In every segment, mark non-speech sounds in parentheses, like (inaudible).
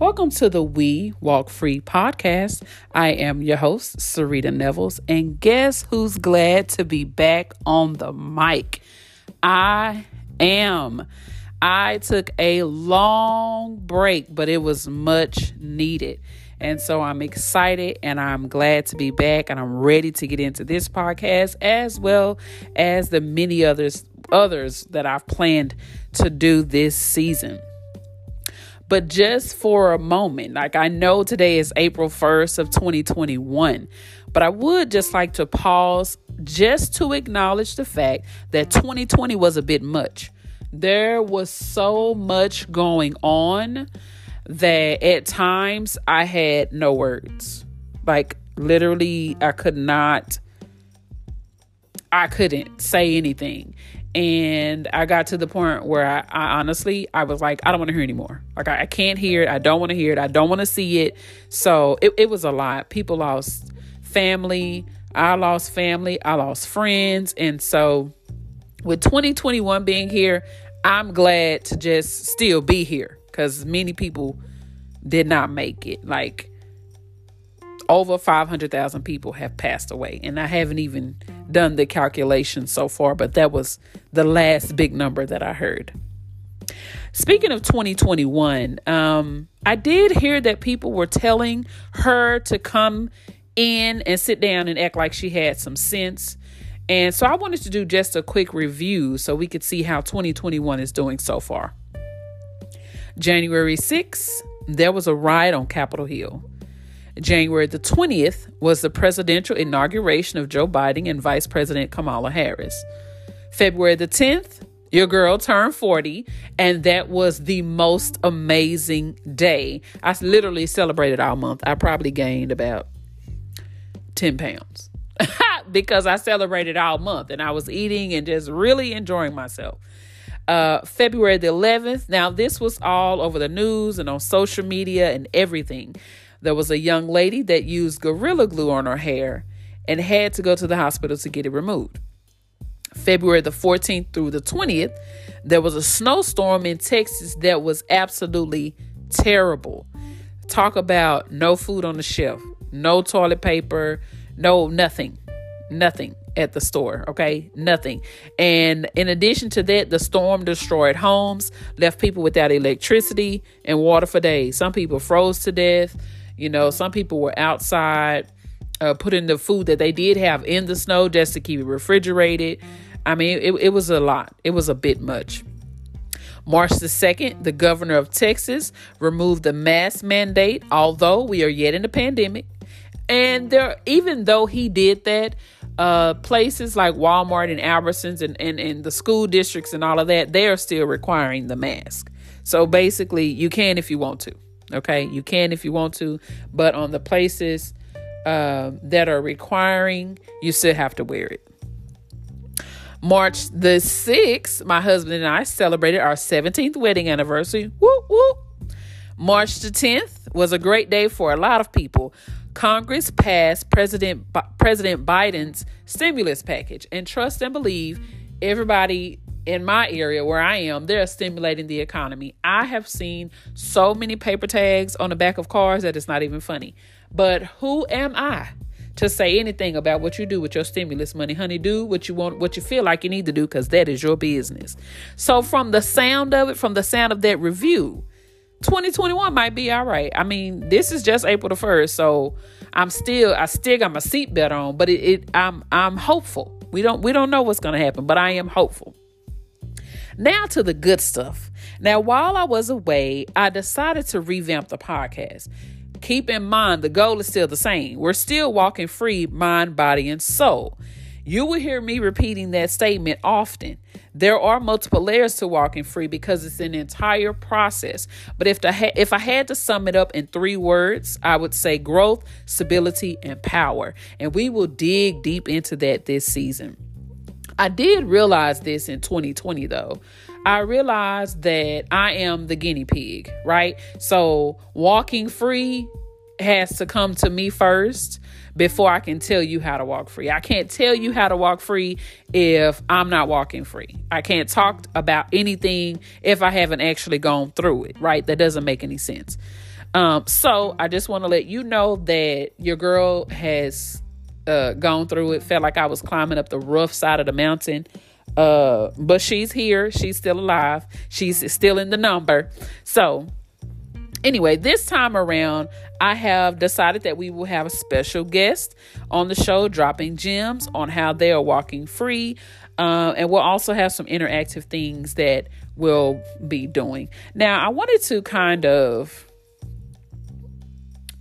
Welcome to the We Walk Free podcast. I am your host, Sarita Nevels, and guess who's glad to be back on the mic? I am. I took a long break, but it was much needed. And so I'm excited and I'm glad to be back and I'm ready to get into this podcast as well as the many others others that I've planned to do this season. But just for a moment, like I know today is April 1st of 2021, but I would just like to pause just to acknowledge the fact that 2020 was a bit much. There was so much going on that at times I had no words. Like literally I could not I couldn't say anything. And I got to the point where I, I honestly I was like, I don't want to hear anymore. Like I, I can't hear it. I don't want to hear it. I don't want to see it. So it, it was a lot. People lost family. I lost family. I lost friends. And so with 2021 being here, I'm glad to just still be here because many people did not make it. Like over 500,000 people have passed away. And I haven't even done the calculation so far, but that was the last big number that I heard. Speaking of 2021, um, I did hear that people were telling her to come in and sit down and act like she had some sense. And so I wanted to do just a quick review so we could see how 2021 is doing so far. January 6th, there was a riot on Capitol Hill. January the 20th was the presidential inauguration of Joe Biden and Vice President Kamala Harris. February the 10th, your girl turned 40, and that was the most amazing day. I literally celebrated all month. I probably gained about 10 pounds (laughs) because I celebrated all month and I was eating and just really enjoying myself uh, February the 11th. Now, this was all over the news and on social media and everything. There was a young lady that used Gorilla Glue on her hair and had to go to the hospital to get it removed. February the 14th through the 20th, there was a snowstorm in Texas that was absolutely terrible. Talk about no food on the shelf, no toilet paper, no nothing, nothing at the store, okay? Nothing. And in addition to that, the storm destroyed homes, left people without electricity and water for days. Some people froze to death. You know, some people were outside uh, putting the food that they did have in the snow just to keep it refrigerated. I mean, it, it was a lot. It was a bit much. March the 2nd, the governor of Texas removed the mask mandate, although we are yet in a pandemic. And there, even though he did that, uh, places like Walmart and Albertsons and, and, and the school districts and all of that, they are still requiring the mask. So basically, you can if you want to. Okay, you can if you want to, but on the places uh, that are requiring, you still have to wear it. March the 6th, my husband and I celebrated our 17th wedding anniversary. Whoop, whoop. March the 10th was a great day for a lot of people. Congress passed President President Biden's stimulus package, and trust and believe everybody in my area where I am, they're stimulating the economy. I have seen so many paper tags on the back of cars that it's not even funny. But who am I to say anything about what you do with your stimulus money? Honey, do what you want, what you feel like you need to do because that is your business. So from the sound of it, from the sound of that review, 2021 might be all right. I mean, this is just April the 1st, so I'm still I still got my seatbelt on, but it, it I'm I'm hopeful. We don't we don't know what's gonna happen, but I am hopeful. Now to the good stuff. Now, while I was away, I decided to revamp the podcast. Keep in mind the goal is still the same. We're still walking free, mind, body, and soul. You will hear me repeating that statement often. There are multiple layers to walking free because it's an entire process. But if the if I had to sum it up in three words, I would say growth, stability, and power. And we will dig deep into that this season. I did realize this in 2020 though. I realized that I am the guinea pig, right? So walking free has to come to me first before I can tell you how to walk free. I can't tell you how to walk free if I'm not walking free. I can't talk about anything if I haven't actually gone through it, right? That doesn't make any sense. Um, so I just want to let you know that your girl has uh, gone through it. Felt like I was climbing up the rough side of the mountain. Uh, but she's here. She's still alive. She's still in the number. So anyway, this time around, I have decided that we will have a special guest on the show, dropping gems on how they are walking free. Uh, and we'll also have some interactive things that we'll be doing. Now, I wanted to kind of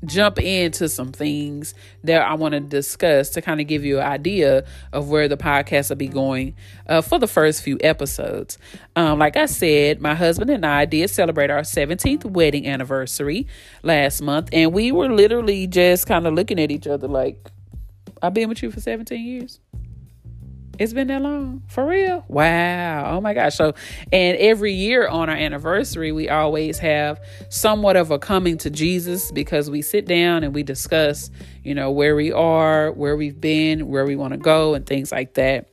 jump into some things that I want to discuss to kind of give you an idea of where the podcast will be going uh, for the first few episodes. Um, like I said, my husband and I did celebrate our 17th wedding anniversary last month, and we were literally just kind of looking at each other like, I've been with you for 17 years. It's been that long? For real? Wow. Oh my gosh. So, and every year on our anniversary, we always have somewhat of a coming to Jesus because we sit down and we discuss, you know, where we are, where we've been, where we want to go, and things like that.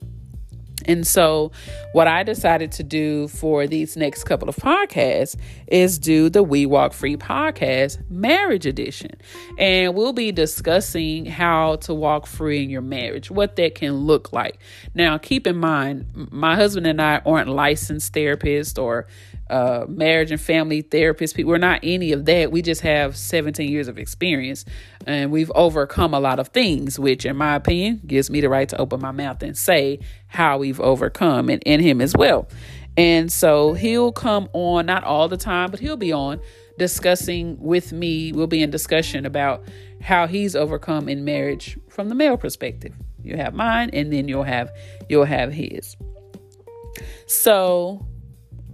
And so, what I decided to do for these next couple of podcasts is do the We Walk Free podcast marriage edition. And we'll be discussing how to walk free in your marriage, what that can look like. Now, keep in mind, my husband and I aren't licensed therapists or uh, marriage and family therapist. We're not any of that. We just have 17 years of experience and we've overcome a lot of things, which, in my opinion, gives me the right to open my mouth and say how we've overcome and in Him as well. And so he'll come on, not all the time, but he'll be on discussing with me. We'll be in discussion about how he's overcome in marriage from the male perspective. You have mine, and then you'll have you'll have his. So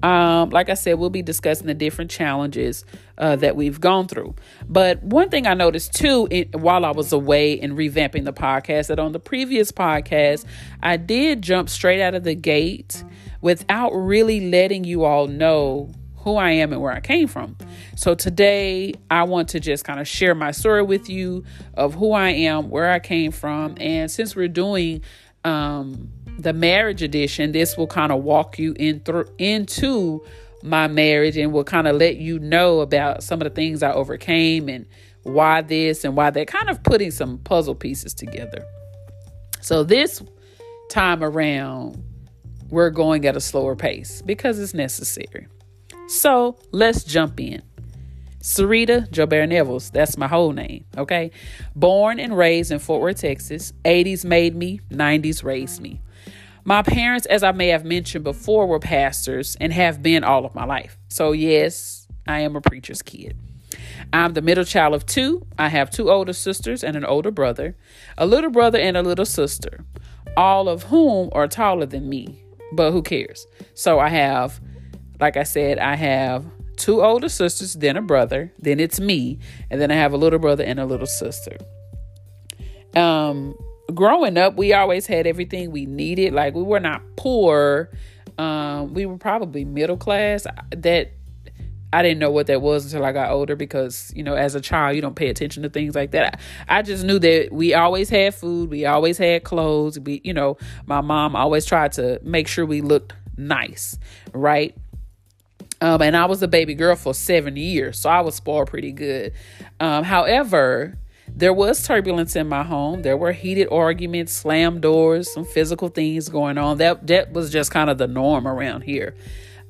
um, like I said, we'll be discussing the different challenges uh, that we've gone through. But one thing I noticed too, it, while I was away and revamping the podcast, that on the previous podcast, I did jump straight out of the gate without really letting you all know who I am and where I came from. So today, I want to just kind of share my story with you of who I am, where I came from, and since we're doing um, the marriage edition, this will kind of walk you in through into my marriage and will kind of let you know about some of the things I overcame and why this and why that, kind of putting some puzzle pieces together. So this time around, we're going at a slower pace because it's necessary. So let's jump in. Sarita Jobert Nevels, that's my whole name, okay? Born and raised in Fort Worth, Texas. 80s made me, 90s raised me. My parents, as I may have mentioned before, were pastors and have been all of my life. So, yes, I am a preacher's kid. I'm the middle child of two. I have two older sisters and an older brother, a little brother and a little sister, all of whom are taller than me. But who cares? So, I have, like I said, I have two older sisters, then a brother, then it's me, and then I have a little brother and a little sister. Um, growing up, we always had everything we needed. Like we were not poor. Um, we were probably middle class. That I didn't know what that was until I got older because, you know, as a child, you don't pay attention to things like that. I, I just knew that we always had food, we always had clothes. We, you know, my mom always tried to make sure we looked nice, right? Um, and I was a baby girl for seven years, so I was spoiled pretty good. Um, however, there was turbulence in my home. There were heated arguments, slam doors, some physical things going on. That that was just kind of the norm around here.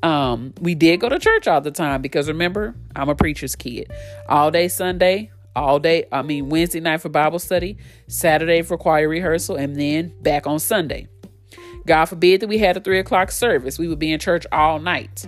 Um, we did go to church all the time because remember, I'm a preacher's kid. All day Sunday, all day, I mean Wednesday night for Bible study, Saturday for choir rehearsal, and then back on Sunday. God forbid that we had a three o'clock service. We would be in church all night.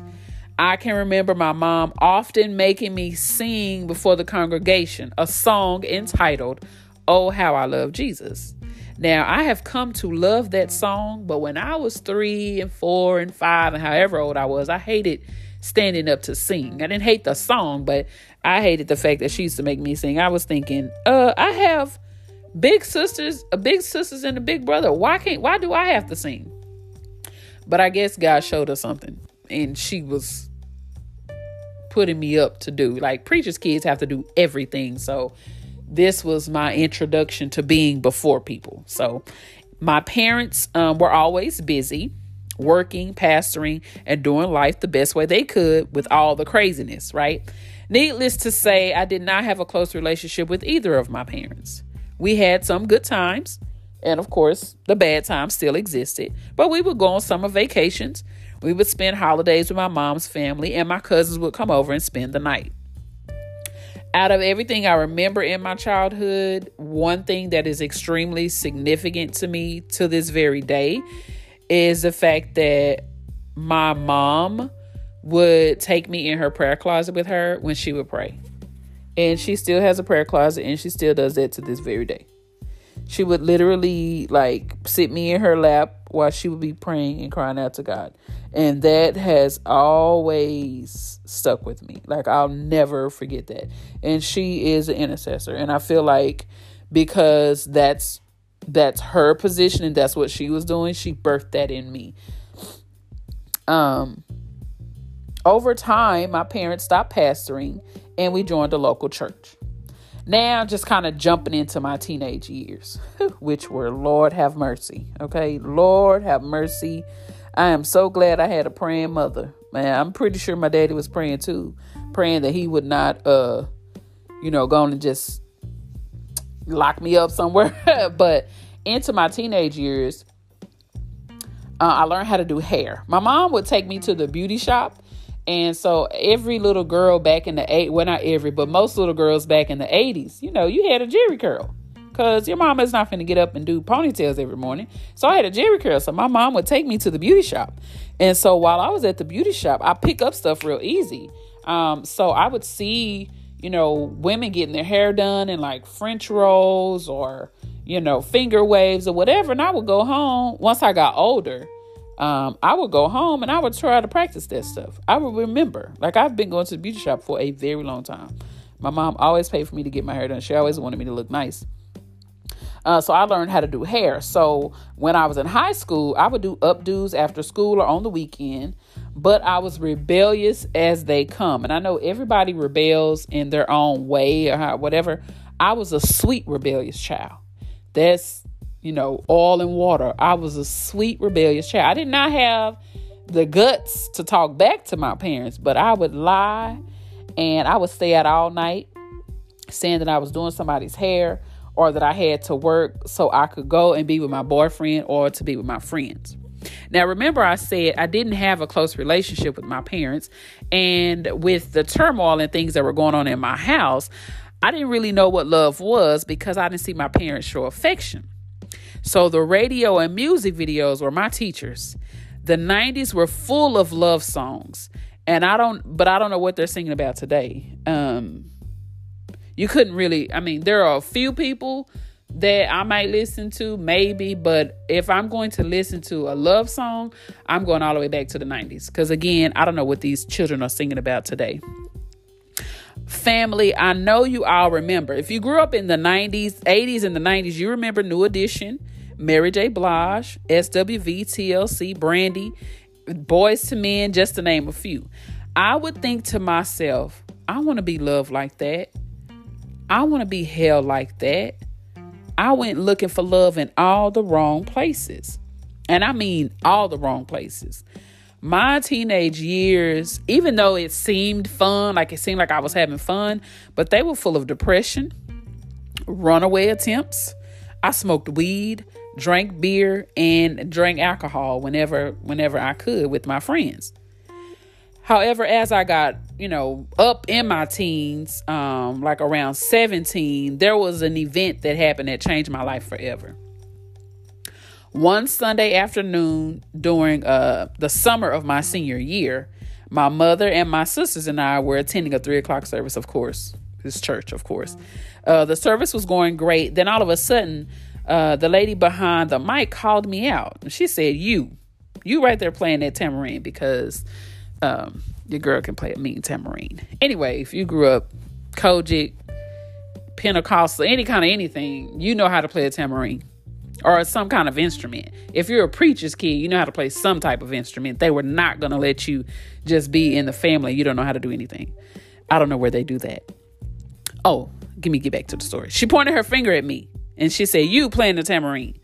I can remember my mom often making me sing before the congregation a song entitled, Oh, How I Love Jesus. Now, I have come to love that song, but when I was three and four and five and however old I was, I hated standing up to sing. I didn't hate the song, but I hated the fact that she used to make me sing. I was thinking, uh, I have big sisters, a big sisters and a big brother. Why can't why do I have to sing? But I guess God showed her something and she was putting me up to do. Like preachers' kids have to do everything. So this was my introduction to being before people. So my parents um, were always busy. working, pastoring, and doing life the best way they could with all the craziness, right? Needless to say, I did not have a close relationship with either of my parents. We had some good times, and of course, the bad times still existed, but we would go on summer vacations. We would spend holidays with my mom's family, and my cousins would come over and spend the night. Out of everything I remember in my childhood, one thing that is extremely significant to me to this very day is the fact that my mom would take me in her prayer closet with her when she would pray. And she still has a prayer closet and she still does that to this very day. She would literally like sit me in her lap while she would be praying and crying out to God. And that has always stuck with me. Like I'll never forget that. And she is an intercessor. And I feel like because that's that's her position and that's what she was doing, she birthed that in me. Um over time, my parents stopped pastoring and we joined a local church. Now, just kind of jumping into my teenage years, (laughs) which were Lord have mercy. Okay, Lord have mercy. I am so glad I had a praying mother. Man, I'm pretty sure my daddy was praying too, praying that he would not, uh, you know, go and just lock me up somewhere. (laughs) but into my teenage years, uh, I learned how to do hair. My mom would take me to the beauty shop and so every little girl back in the eight, well not every, but most little girls back in the eighties, you know, you had a Jheri curl. Cause your mom is not to get up and do ponytails every morning. So I had a Jheri curl. So my mom would take me to the beauty shop. And so while I was at the beauty shop, I pick up stuff real easy. Um, so I would see, you know, women getting their hair done in like French rolls or, you know, finger waves or whatever. And I would go home once I got older um, I would go home and I would try to practice that stuff. I would remember. Like I've been going to the beauty shop for a very long time. My mom always paid for me to get my hair done. She always wanted me to look nice. Uh, so I learned how to do hair. So when I was in high school, I would do updos after school or on the weekend, but I was rebellious as they come. And I know everybody rebels in their own way or how, whatever. I was a sweet rebellious child. That's you know, all in water. I was a sweet, rebellious child. I did not have the guts to talk back to my parents, but I would lie and I would stay out all night saying that I was doing somebody's hair or that I had to work so I could go and be with my boyfriend or to be with my friends. Now, remember, I said I didn't have a close relationship with my parents, and with the turmoil and things that were going on in my house, I didn't really know what love was because I didn't see my parents show affection. So the radio and music videos were my teachers. The 90s were full of love songs. And I don't but I don't know what they're singing about today. Um you couldn't really I mean there are a few people that I might listen to maybe, but if I'm going to listen to a love song, I'm going all the way back to the 90s cuz again, I don't know what these children are singing about today. Family, I know you all remember. If you grew up in the 90s, 80s, and the 90s, you remember New Edition, Mary J. Blige, SWV, TLC, Brandy, Boyz II Men, just to name a few. I would think to myself, I want to be loved like that. I want to be held like that. I went looking for love in all the wrong places. And I mean all the wrong places my teenage years, even though it seemed fun, like it seemed like I was having fun, but they were full of depression, runaway attempts. I smoked weed, drank beer, and drank alcohol whenever whenever I could with my friends. However, as I got, you know, up in my teens, um, like around 17, there was an event that happened that changed my life forever. One Sunday afternoon during uh, the summer of my senior year, my mother and my sisters and I were attending a three o'clock service, of course, this church, of course. Uh, the service was going great. Then all of a sudden, uh, the lady behind the mic called me out. She said, You, you right there playing that tambourine because um, your girl can play a mean tambourine. Anyway, if you grew up COGIC, Pentecostal, any kind of anything, you know how to play a tambourine or some kind of instrument. If you're a preacher's kid, you know how to play some type of instrument. They were not going to let you just be in the family. You don't know how to do anything. I don't know where they do that. Oh, give me get back to the story. She pointed her finger at me and she said, "You playing the tambourine."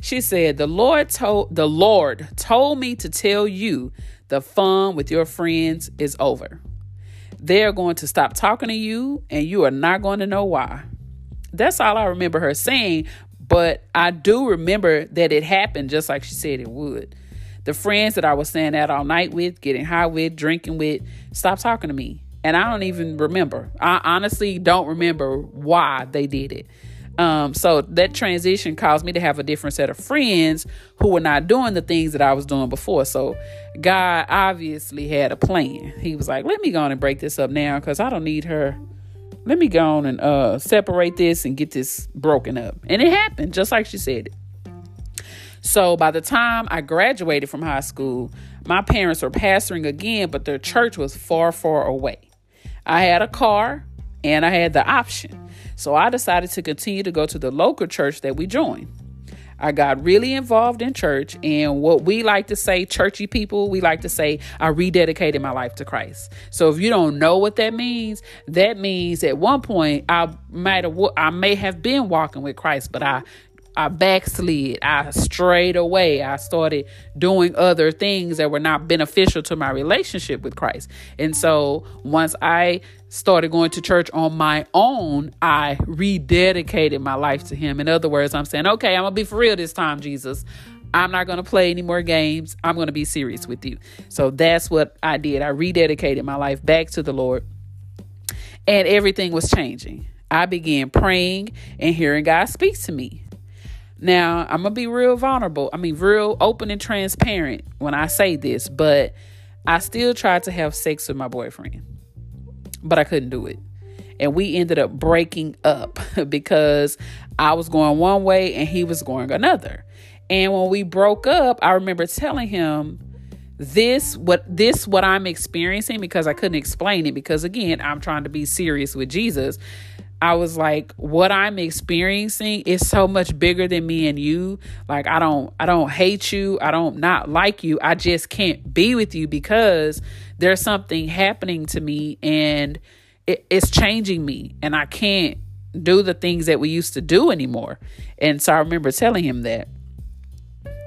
She said, "The Lord told the Lord told me to tell you the fun with your friends is over. They're going to stop talking to you and you are not going to know why." That's all I remember her saying, but I do remember that it happened just like she said it would. The friends that I was staying out all night with, getting high with, drinking with, stopped talking to me. And I don't even remember. I honestly don't remember why they did it. Um, so that transition caused me to have a different set of friends who were not doing the things that I was doing before. So God obviously had a plan. He was like, let me go on and break this up now because I don't need her let me go on and uh, separate this and get this broken up. And it happened, just like she said. So by the time I graduated from high school, my parents were pastoring again, but their church was far, far away. I had a car and I had the option. So I decided to continue to go to the local church that we joined. I got really involved in church, and what we like to say, churchy people, we like to say, I rededicated my life to Christ. So if you don't know what that means, that means at one point I might have, I may have been walking with Christ, but I I backslid. I strayed away. I started doing other things that were not beneficial to my relationship with Christ. And so once I started going to church on my own, I rededicated my life to Him. In other words, I'm saying, okay, I'm going to be for real this time, Jesus. I'm not going to play any more games. I'm going to be serious with you. So that's what I did. I rededicated my life back to the Lord, and everything was changing. I began praying and hearing God speak to me. Now, I'm going to be real vulnerable. I mean, real open and transparent when I say this, but I still tried to have sex with my boyfriend, but I couldn't do it. And we ended up breaking up (laughs) because I was going one way and he was going another. And when we broke up, I remember telling him, this what this what I'm experiencing because I couldn't explain it because again I'm trying to be serious with Jesus I was like, what I'm experiencing is so much bigger than me and you. Like, I don't, I don't hate you. I don't not like you. I just can't be with you because there's something happening to me and it, it's changing me, and I can't do the things that we used to do anymore. And so I remember telling him that.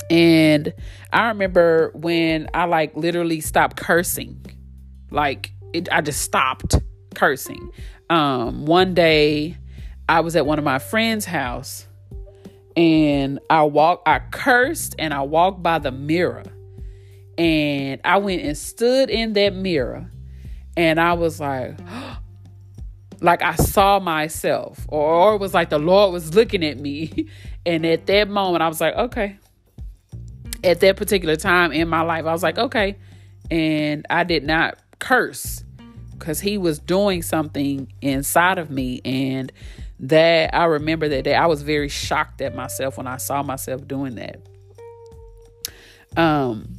And I remember when I like literally stopped cursing, like it, I just stopped cursing um, one day I was at one of my friends' house and I walked, I cursed and I walked by the mirror. And I went and stood in that mirror and I was like, (gasps) like I saw myself, or, or it was like the Lord was looking at me. (laughs) And at that moment, I was like, okay. At that particular time in my life, I was like, okay. And I did not curse because he was doing something inside of me and that I remember that day I was very shocked at myself when I saw myself doing that. Um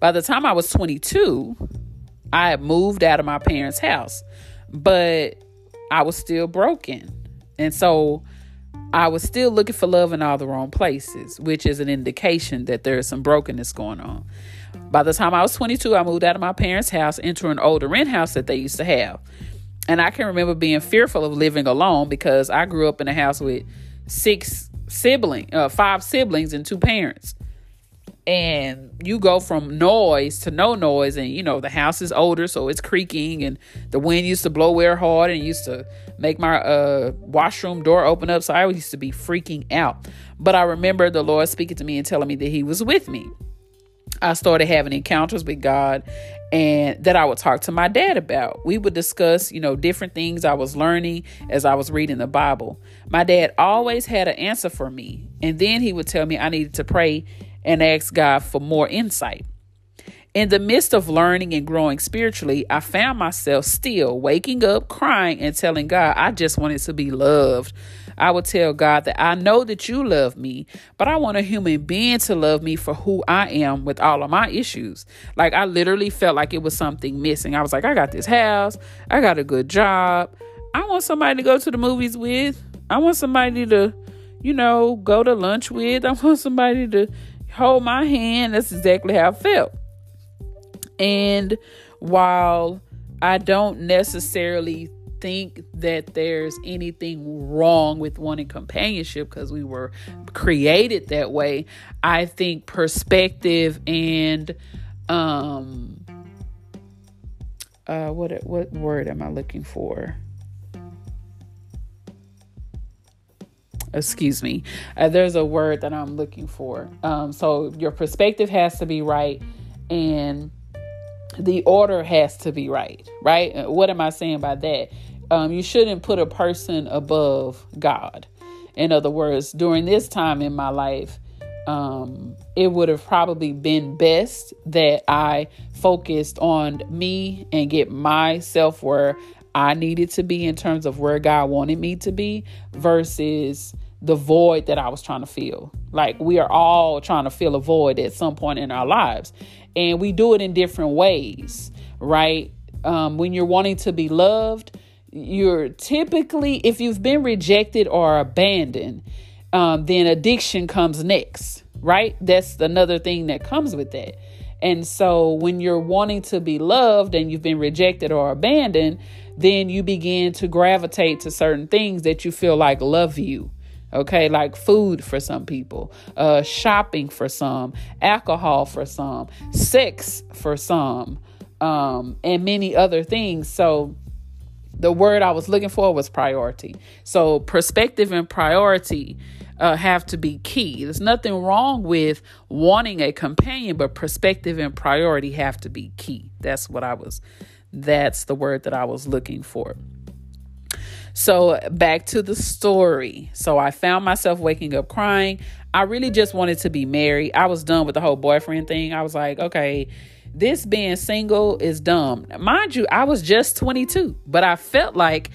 by the time I was 22, I had moved out of my parents' house, but I was still broken. And so I was still looking for love in all the wrong places, which is an indication that there's some brokenness going on. By the time I was 22, I moved out of my parents' house into an older rent house that they used to have. And I can remember being fearful of living alone because I grew up in a house with six siblings, uh, five siblings, and two parents. And you go from noise to no noise, and you know the house is older, so it's creaking, and the wind used to blow real hard, and used to make my uh, washroom door open up. So I used to be freaking out. But I remember the Lord speaking to me and telling me that He was with me. I started having encounters with God and that I would talk to my dad about. We would discuss, you know, different things I was learning as I was reading the Bible. My dad always had an answer for me, and then he would tell me I needed to pray and ask God for more insight. In the midst of learning and growing spiritually, I found myself still waking up, crying, and telling God I just wanted to be loved. I would tell God that I know that you love me, but I want a human being to love me for who I am with all of my issues. Like I literally felt like it was something missing. I was like, I got this house, I got a good job. I want somebody to go to the movies with. I want somebody to, you know, go to lunch with. I want somebody to hold my hand. That's exactly how I felt. And while I don't necessarily think that there's anything wrong with wanting companionship because we were created that way. I think perspective and um uh what what word am I looking for? excuse me uh, there's a word that i'm looking for um, so your perspective has to be right and the order has to be right right uh, what am i saying by that um, you shouldn't put a person above god in other words during this time in my life um, it would have probably been best that i focused on me and get myself where I needed to be in terms of where God wanted me to be versus the void that I was trying to fill. Like we are all trying to fill a void at some point in our lives. And we do it in different ways, right? Um, when you're wanting to be loved, you're typically, if you've been rejected or abandoned, um, then addiction comes next, right? That's another thing that comes with that. And so when you're wanting to be loved and you've been rejected or abandoned, then you begin to gravitate to certain things that you feel like love you. Okay, like food for some people, uh, shopping for some, alcohol for some, sex for some, um, and many other things. So, the word I was looking for was priority. So, perspective and priority uh, have to be key. There's nothing wrong with wanting a companion, but perspective and priority have to be key. That's what I was, that's the word that I was looking for. So, back to the story. So, I found myself waking up crying. I really just wanted to be married. I was done with the whole boyfriend thing. I was like, okay, this being single is dumb. Mind you, I was just 22, but I felt like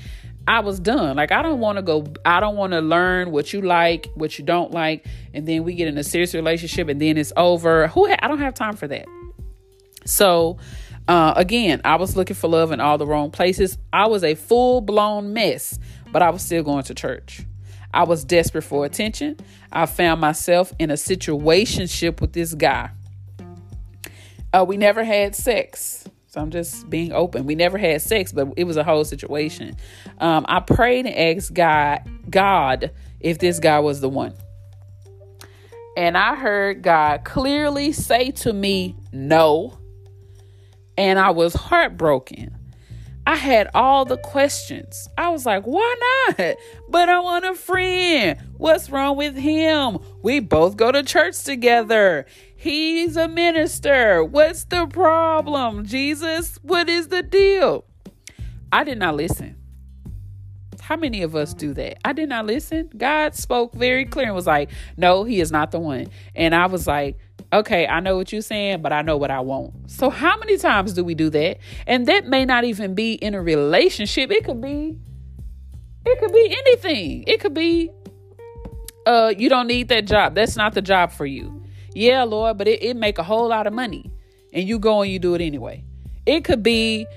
I was done. Like I don't want to go I don't want to learn what you like, what you don't like, and then we get in a serious relationship and then it's over. Who ha- I don't have time for that. So, uh, again, I was looking for love in all the wrong places. I was a full blown mess, but I was still going to church. I was desperate for attention. I found myself in a situationship with this guy. Uh, we never had sex. So I'm just being open. We never had sex, but it was a whole situation. Um, I prayed and asked God, God, if this guy was the one. And I heard God clearly say to me, no. And I was heartbroken. I had all the questions. I was like, why not? But I want a friend. What's wrong with him? We both go to church together. He's a minister. What's the problem? Jesus, what is the deal? I did not listen. How many of us do that? I did not listen. God spoke very clear and was like, No, he is not the one. And I was like, Okay, I know what you're saying, but I know what I want. So, how many times do we do that? And that may not even be in a relationship. It could be, it could be anything. It could be, uh, you don't need that job. That's not the job for you. Yeah, Lord, but it, it make a whole lot of money. And you go and you do it anyway. It could be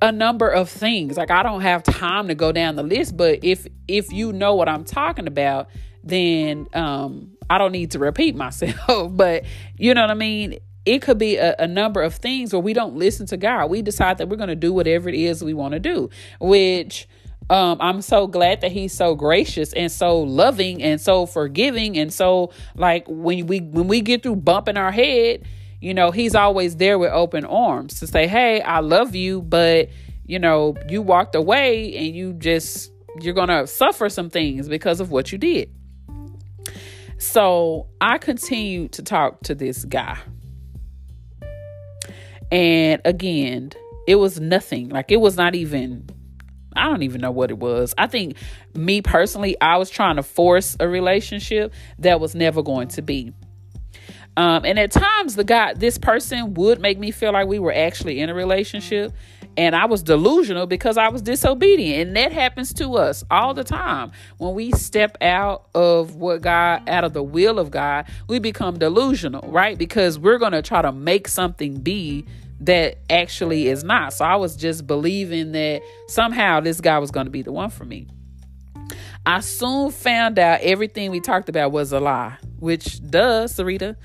a number of things. Like I don't have time to go down the list, but if if you know what I'm talking about, then um I don't need to repeat myself. (laughs) but you know what I mean? It could be a, a, number of things where we don't listen to God. We decide that we're going to do whatever it is we want to do, which um, I'm so glad that he's so gracious and so loving and so forgiving and so like when we when we get through bumping our head, you know, he's always there with open arms to say, "Hey, I love you, but you know, you walked away and you just you're going to suffer some things because of what you did." So, I continued to talk to this guy. And again, it was nothing. Like it was not even I don't even know what it was. I think me personally, I was trying to force a relationship that was never going to be. Um, and at times, the guy, this person would make me feel like we were actually in a relationship. And I was delusional because I was disobedient. And that happens to us all the time. When we step out of what God, out of the will of God, we become delusional, right? Because we're going to try to make something be that actually is not. So I was just believing that somehow this guy was going to be the one for me. I soon found out everything we talked about was a lie, which does, Sarita.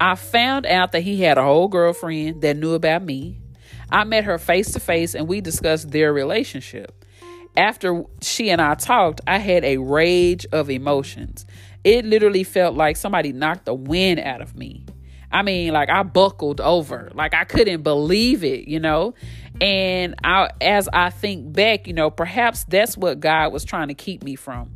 I found out that he had a whole girlfriend that knew about me. I met her face to face and we discussed their relationship. after she and I talked, I had a rage of emotions. It literally felt like somebody knocked the wind out of me. I mean, like I buckled over. Like I couldn't believe it, you know? And I as I think back, you know, perhaps that's what God was trying to keep me from.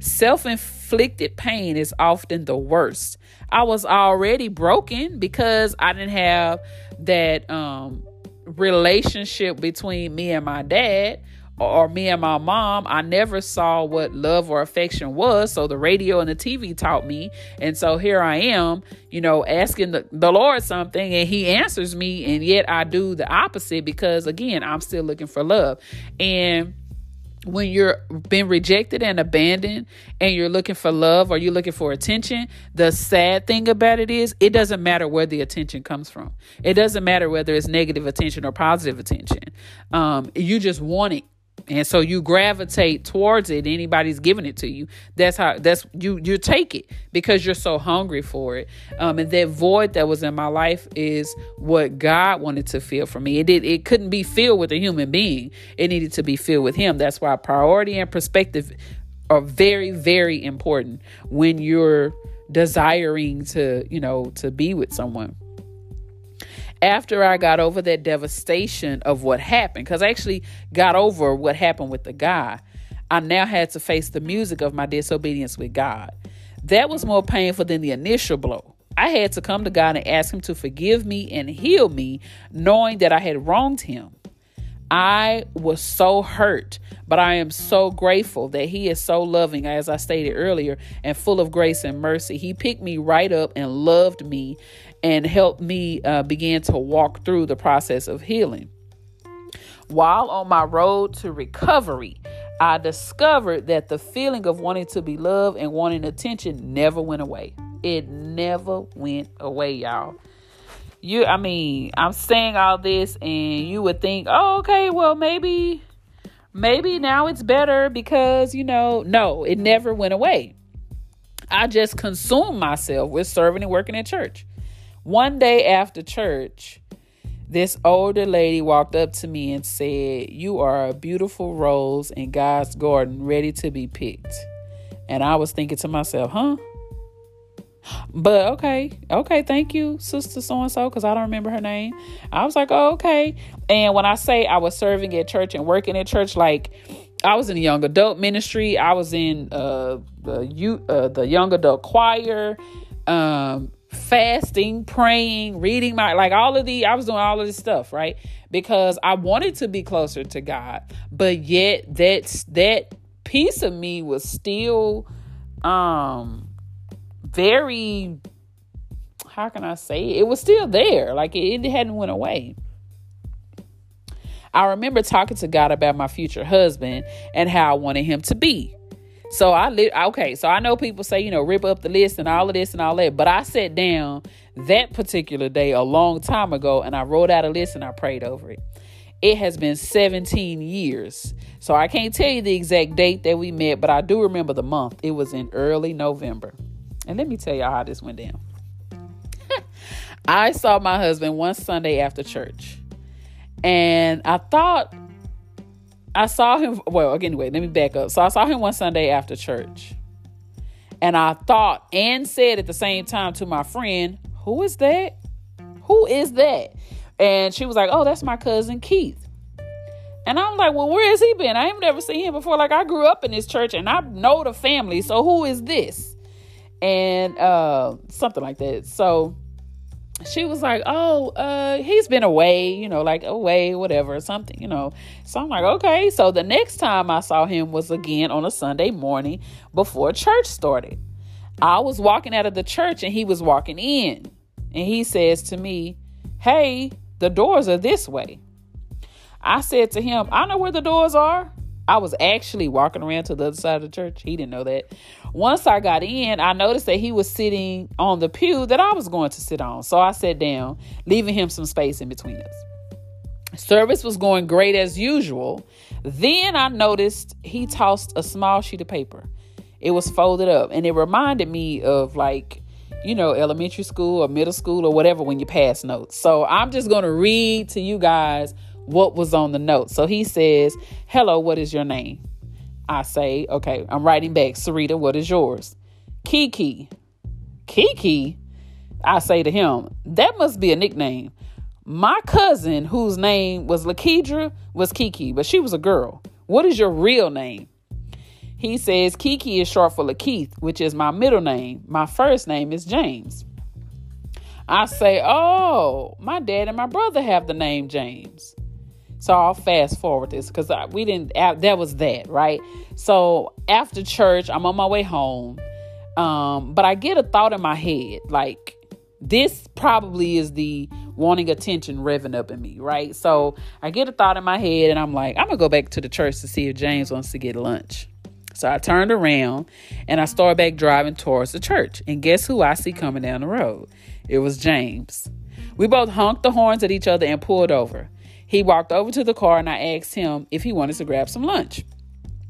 Self-inflicted pain is often the worst. I was already broken because I didn't have that um relationship between me and my dad or me and my mom, I never saw what love or affection was. So the radio and the TV taught me. And so here I am, you know, asking the, the Lord something and he answers me. And yet I do the opposite because, again, I'm still looking for love. And when you're been rejected and abandoned and you're looking for love or you're looking for attention the sad thing about it is it doesn't matter where the attention comes from. It doesn't matter whether it's negative attention or positive attention. Um, you just want it and so you gravitate towards it. Anybody's giving it to you. That's how that's you you take it because you're so hungry for it. Um and that void that was in my life is what god wanted to fill for me. It did it couldn't be filled with a human being. It needed to be filled with him. That's why priority and perspective are very very important when you're desiring to you know to be with someone after I got over that devastation of what happened, because I actually got over what happened with the guy, I now had to face the music of my disobedience with God. That was more painful than the initial blow. I had to come to God and ask Him to forgive me and heal me, knowing that I had wronged Him. I was so hurt, but I am so grateful that He is so loving, as I stated earlier, and full of grace and mercy. He picked me right up and loved me and helped me uh, begin to walk through the process of healing. While on my road to recovery, I discovered that the feeling of wanting to be loved and wanting attention never went away. It never went away, y'all. You, I mean, I'm saying all this, and you would think, oh, okay, well, maybe, maybe now it's better because, you know, no, it never went away. I just consumed myself with serving and working at church. One day after church, this older lady walked up to me and said, You are a beautiful rose in God's garden, ready to be picked. And I was thinking to myself, Huh? But okay, okay, thank you, sister so and so, because I don't remember her name. I was like, oh, okay. And when I say I was serving at church and working at church, like I was in the young adult ministry, I was in uh, the you uh, the young adult choir, um, fasting, praying, reading my like all of the I was doing all of this stuff, right? Because I wanted to be closer to God, but yet that's that piece of me was still um very how can I say it? it was still there. Like it, it hadn't went away. I remember talking to God about my future husband and how I wanted him to be. So I li- okay, so I know people say, you know, rip up the list and all of this and all that, but I sat down that particular day a long time ago and I wrote out a list and I prayed over it. It has been 17 years. So I can't tell you the exact date that we met, but I do remember the month. It was in early November. And let me tell y'all how this went down. (laughs) I saw my husband one Sunday after church. And I thought I saw him. Well, anyway, let me back up. So I saw him one Sunday after church. And I thought and said at the same time to my friend, Who is that? Who is that? And she was like, Oh, that's my cousin Keith. And I'm like, Well, where has he been? I ain't never seen him before. Like, I grew up in this church and I know the family. So who is this? And uh, something like that. So she was like, "Oh, uh, he's been away, you know, like away, whatever, something, you know." So I'm like, "Okay." So the next time I saw him was again on a Sunday morning before church started. I was walking out of the church and he was walking in, and he says to me, "Hey, the doors are this way." I said to him, "I know where the doors are." I was actually walking around to the other side of the church. He didn't know that. Once I got in, I noticed that he was sitting on the pew that I was going to sit on. So I sat down, leaving him some space in between us. Service was going great as usual. Then I noticed he tossed a small sheet of paper. It was folded up, and it reminded me of like, you know, elementary school or middle school or whatever when you pass notes. So I'm just going to read to you guys what was on the note. So he says, Hello, what is your name? I say, Okay, I'm writing back, Sarita, what is yours? Kiki. Kiki? I say to him, That must be a nickname. My cousin, whose name was Lakedra, was Kiki, but she was a girl. What is your real name? He says Kiki is short for Lakeith, which is my middle name. My first name is James. I say, Oh, my dad and my brother have the name James. So I'll fast forward this because we didn't, that was that, right? So after church, I'm on my way home. Um, but I get a thought in my head like, this probably is the wanting attention revving up in me, right? So I get a thought in my head and I'm like, I'm gonna go back to the church to see if James wants to get lunch. So I turned around and I started back driving towards the church. And guess who I see coming down the road? It was James. We both honked the horns at each other and pulled over. He walked over to the car and I asked him if he wanted to grab some lunch.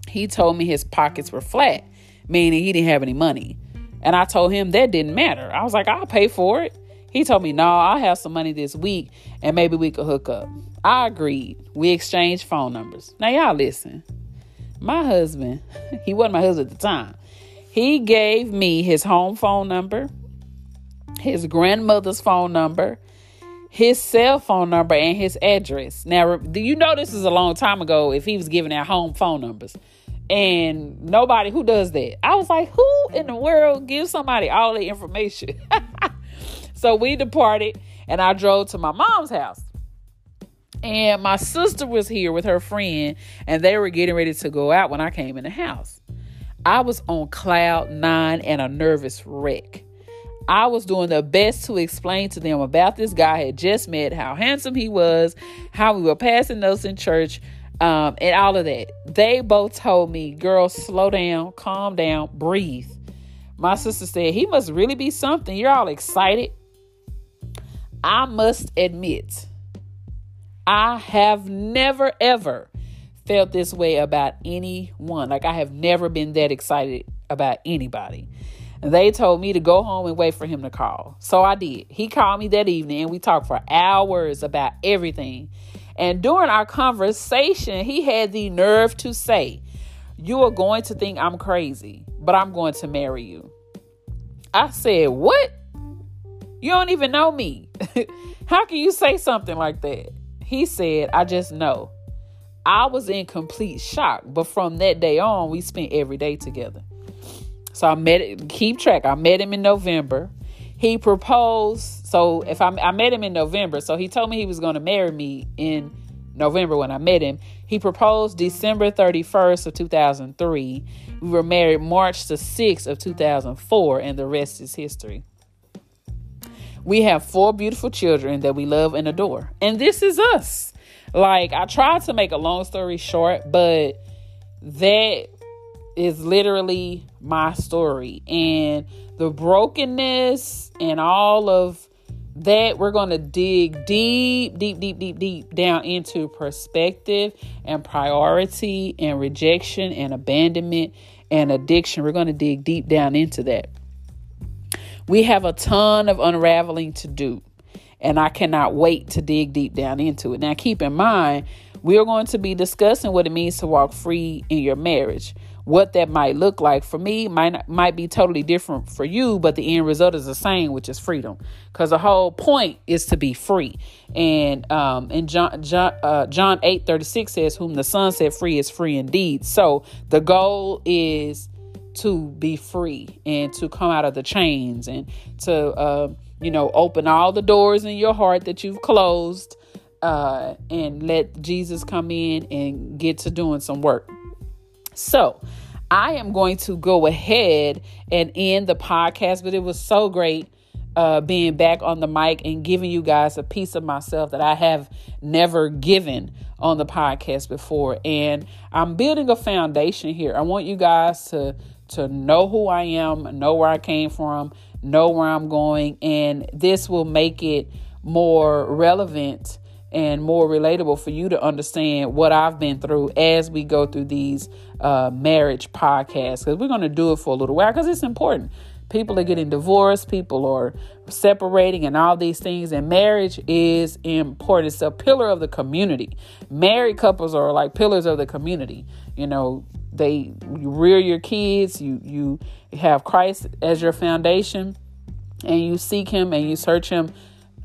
He told me his pockets were flat, meaning he didn't have any money. And I told him that didn't matter. I was like, I'll pay for it. He told me, no, I'll have some money this week and maybe we could hook up. I agreed. We exchanged phone numbers. Now, y'all listen. My husband, (laughs) he wasn't my husband at the time, he gave me his home phone number, his grandmother's phone number, his cell phone number and his address. Now, do you know this is a long time ago if he was giving out home phone numbers? And nobody who does that. I was like, who in the world gives somebody all the information? (laughs) so we departed and I drove to my mom's house. And my sister was here with her friend, and they were getting ready to go out when I came in the house. I was on cloud nine and a nervous wreck. I was doing the best to explain to them about this guy I had just met, how handsome he was, how we were passing notes in church, um, and all of that. They both told me, girl, slow down, calm down, breathe. My sister said, he must really be something. You're all excited. I must admit, I have never, ever felt this way about anyone. Like, I have never been that excited about anybody. They told me to go home and wait for him to call. So I did. He called me that evening and we talked for hours about everything. And during our conversation, he had the nerve to say, You are going to think I'm crazy, but I'm going to marry you. I said, What? You don't even know me. (laughs) How can you say something like that? He said, I just know. I was in complete shock, but from that day on, we spent every day together. So I met keep track. I met him in November. He proposed. So if I, I met him in November, so he told me he was going to marry me in November when I met him. He proposed December 31st of 2003. We were married March the 6th of 2004, and the rest is history. We have four beautiful children that we love and adore. And this is us. Like, I tried to make a long story short, but that is literally my story. And the brokenness and all of that we're going to dig deep deep deep deep deep down into perspective and priority and rejection and abandonment and addiction. We're going to dig deep down into that. We have a ton of unraveling to do and i cannot wait to dig deep down into it. Now keep in mind we are going to be discussing what it means to walk free in your marriage what that might look like for me might might be totally different for you but the end result is the same which is freedom. Because the whole point is to be free. And um and john john uh, john 8 36 says whom the son set free is free indeed. So the goal is to be free and to come out of the chains and to uh, you know open all the doors in your heart that you've closed uh, and let jesus come in and get to doing some work so I am going to go ahead and end the podcast, but it was so great uh, being back on the mic and giving you guys a piece of myself that I have never given on the podcast before. And I'm building a foundation here. I want you guys to to know who I am, know where I came from, know where I'm going, and this will make it more relevant and more relatable for you to understand what I've been through as we go through these uh, marriage podcasts. Because we're going to do it for a little while because it's important people are getting divorced, people are separating, and all these things. And marriage is important. It's a pillar of the community. Married couples are like pillars of the community. You know, they you rear your kids, you you have Christ as your foundation, and you seek Him and you search Him,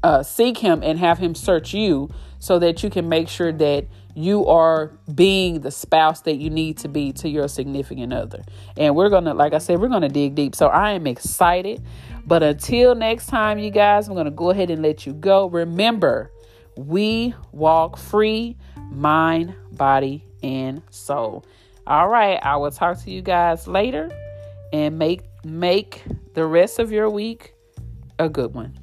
uh, seek Him and have Him search you, so that you can make sure that you are being the spouse that you need to be to your significant other. And we're going to, like I said, we're going to dig deep. So I am excited. But until next time, you guys, I'm going to go ahead and let you go. Remember, we walk free, mind, body, and soul. All right, I will talk to you guys later and make make the rest of your week a good one.